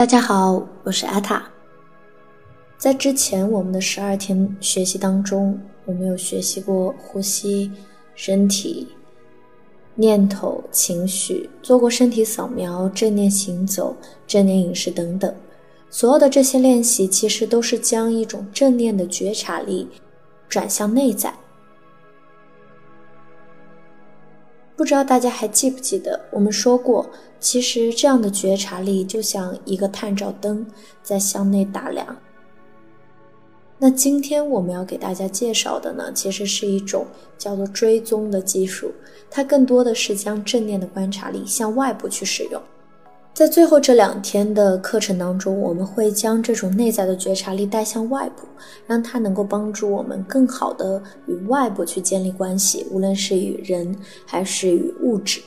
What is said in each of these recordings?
大家好，我是阿塔。在之前我们的十二天学习当中，我们有学习过呼吸、身体、念头、情绪，做过身体扫描、正念行走、正念饮食等等。所有的这些练习，其实都是将一种正念的觉察力转向内在。不知道大家还记不记得，我们说过，其实这样的觉察力就像一个探照灯，在向内打量。那今天我们要给大家介绍的呢，其实是一种叫做追踪的技术，它更多的是将正念的观察力向外部去使用。在最后这两天的课程当中，我们会将这种内在的觉察力带向外部，让它能够帮助我们更好的与外部去建立关系，无论是与人还是与物质。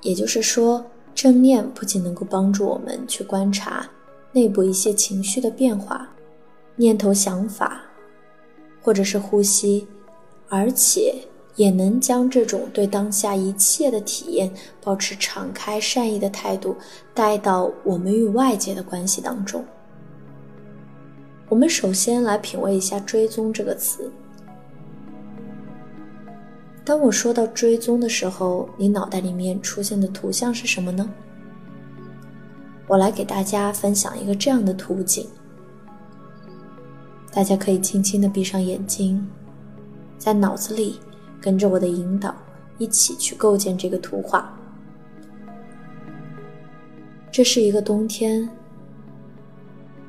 也就是说，正念不仅能够帮助我们去观察内部一些情绪的变化、念头、想法，或者是呼吸，而且。也能将这种对当下一切的体验，保持敞开善意的态度，带到我们与外界的关系当中。我们首先来品味一下“追踪”这个词。当我说到“追踪”的时候，你脑袋里面出现的图像是什么呢？我来给大家分享一个这样的图景，大家可以轻轻的闭上眼睛，在脑子里。跟着我的引导，一起去构建这个图画。这是一个冬天，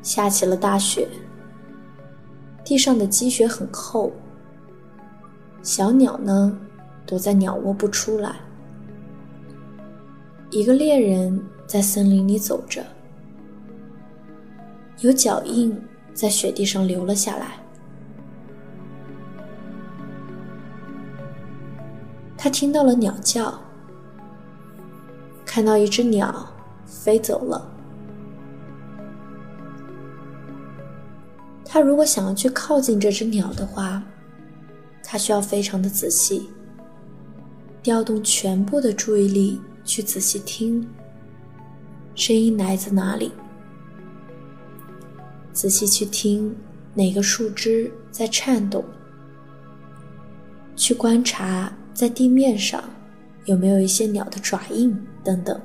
下起了大雪，地上的积雪很厚。小鸟呢，躲在鸟窝不出来。一个猎人在森林里走着，有脚印在雪地上留了下来。他听到了鸟叫，看到一只鸟飞走了。他如果想要去靠近这只鸟的话，他需要非常的仔细，调动全部的注意力去仔细听，声音来自哪里，仔细去听哪个树枝在颤动，去观察。在地面上有没有一些鸟的爪印等等？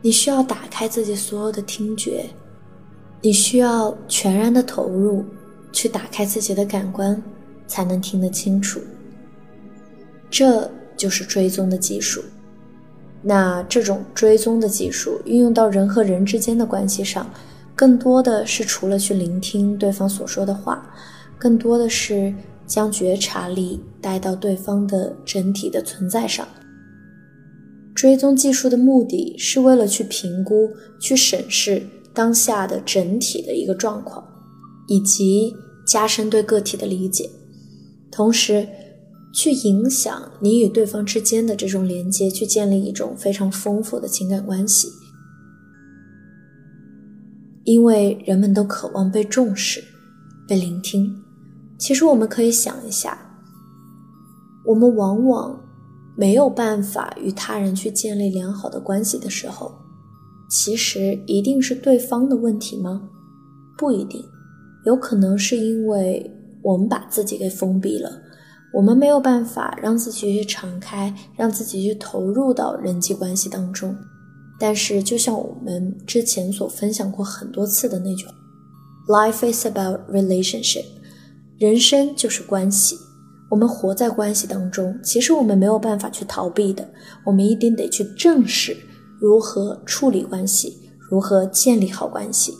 你需要打开自己所有的听觉，你需要全然的投入，去打开自己的感官，才能听得清楚。这就是追踪的技术。那这种追踪的技术运用到人和人之间的关系上。更多的是除了去聆听对方所说的话，更多的是将觉察力带到对方的整体的存在上。追踪技术的目的是为了去评估、去审视当下的整体的一个状况，以及加深对个体的理解，同时去影响你与对方之间的这种连接，去建立一种非常丰富的情感关系。因为人们都渴望被重视、被聆听。其实我们可以想一下，我们往往没有办法与他人去建立良好的关系的时候，其实一定是对方的问题吗？不一定，有可能是因为我们把自己给封闭了，我们没有办法让自己去敞开，让自己去投入到人际关系当中。但是，就像我们之前所分享过很多次的那句，“Life is about relationship”，人生就是关系。我们活在关系当中，其实我们没有办法去逃避的，我们一定得去正视如何处理关系，如何建立好关系。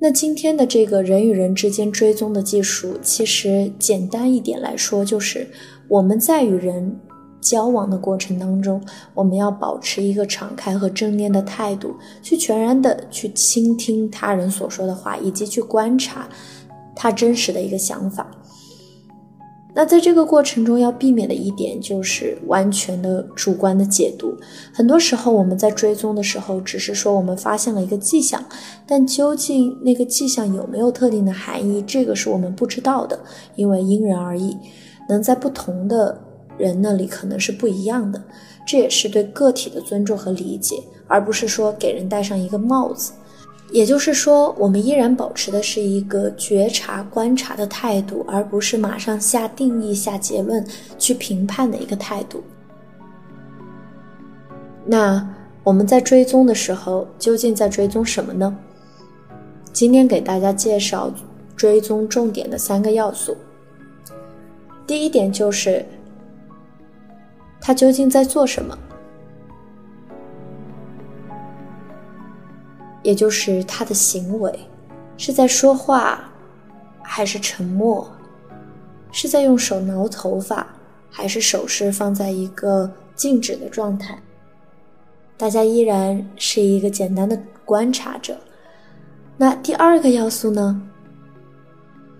那今天的这个人与人之间追踪的技术，其实简单一点来说，就是我们在与人。交往的过程当中，我们要保持一个敞开和正念的态度，去全然的去倾听他人所说的话，以及去观察他真实的一个想法。那在这个过程中要避免的一点就是完全的主观的解读。很多时候我们在追踪的时候，只是说我们发现了一个迹象，但究竟那个迹象有没有特定的含义，这个是我们不知道的，因为因人而异，能在不同的人那里可能是不一样的。这也是对个体的尊重和理解，而不是说给人戴上一个帽子。也就是说，我们依然保持的是一个觉察、观察的态度，而不是马上下定义、下结论、去评判的一个态度。那我们在追踪的时候，究竟在追踪什么呢？今天给大家介绍追踪重点的三个要素。第一点就是他究竟在做什么。也就是他的行为，是在说话，还是沉默？是在用手挠头发，还是手势放在一个静止的状态？大家依然是一个简单的观察者。那第二个要素呢？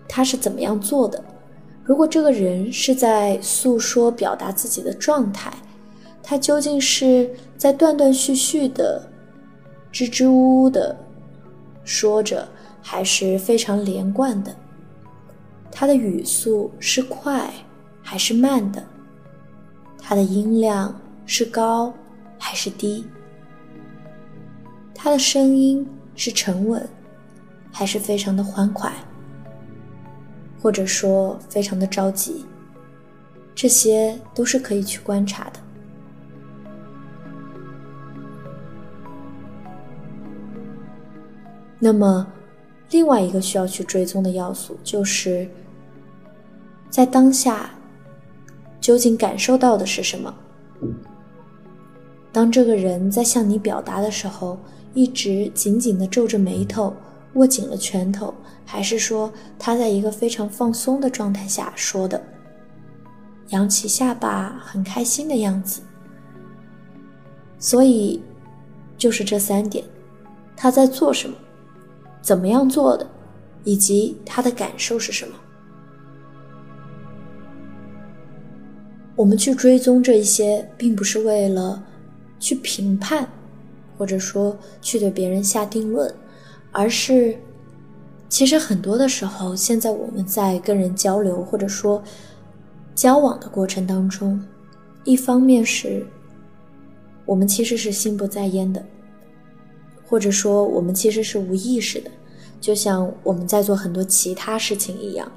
他是怎么样做的？如果这个人是在诉说、表达自己的状态，他究竟是在断断续续的？支支吾吾的说着，还是非常连贯的。他的语速是快还是慢的？他的音量是高还是低？他的声音是沉稳，还是非常的欢快？或者说非常的着急？这些都是可以去观察的。那么，另外一个需要去追踪的要素，就是在当下究竟感受到的是什么。当这个人在向你表达的时候，一直紧紧的皱着眉头，握紧了拳头，还是说他在一个非常放松的状态下说的，扬起下巴，很开心的样子。所以，就是这三点，他在做什么？怎么样做的，以及他的感受是什么？我们去追踪这一些，并不是为了去评判，或者说去对别人下定论，而是，其实很多的时候，现在我们在跟人交流或者说交往的过程当中，一方面是我们其实是心不在焉的。或者说，我们其实是无意识的，就像我们在做很多其他事情一样，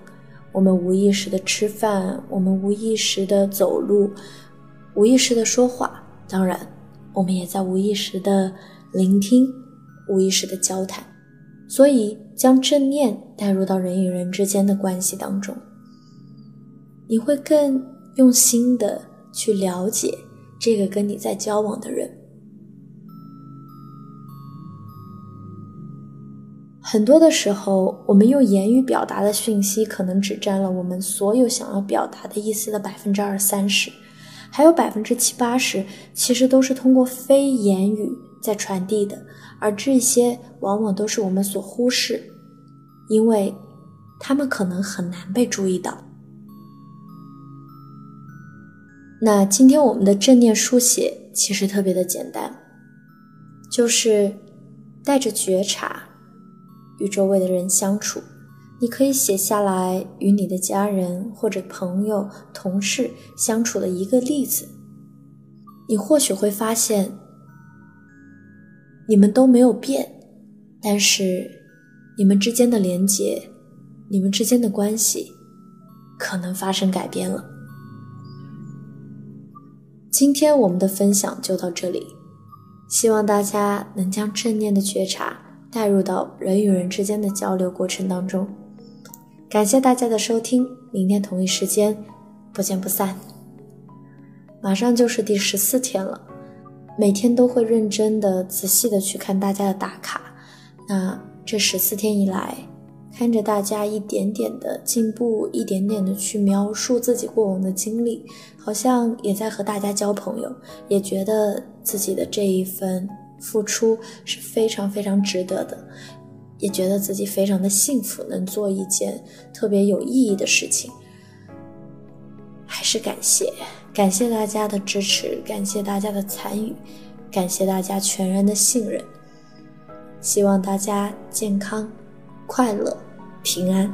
我们无意识的吃饭，我们无意识的走路，无意识的说话，当然，我们也在无意识的聆听，无意识的交谈。所以，将正念带入到人与人之间的关系当中，你会更用心的去了解这个跟你在交往的人。很多的时候，我们用言语表达的讯息，可能只占了我们所有想要表达的意思的百分之二三十，还有百分之七八十，其实都是通过非言语在传递的，而这些往往都是我们所忽视，因为他们可能很难被注意到。那今天我们的正念书写其实特别的简单，就是带着觉察。与周围的人相处，你可以写下来与你的家人或者朋友、同事相处的一个例子。你或许会发现，你们都没有变，但是你们之间的连结、你们之间的关系可能发生改变了。今天我们的分享就到这里，希望大家能将正念的觉察。带入到人与人之间的交流过程当中，感谢大家的收听，明天同一时间不见不散。马上就是第十四天了，每天都会认真的、仔细的去看大家的打卡。那这十四天以来，看着大家一点点的进步，一点点的去描述自己过往的经历，好像也在和大家交朋友，也觉得自己的这一份。付出是非常非常值得的，也觉得自己非常的幸福，能做一件特别有意义的事情。还是感谢，感谢大家的支持，感谢大家的参与，感谢大家全然的信任。希望大家健康、快乐、平安。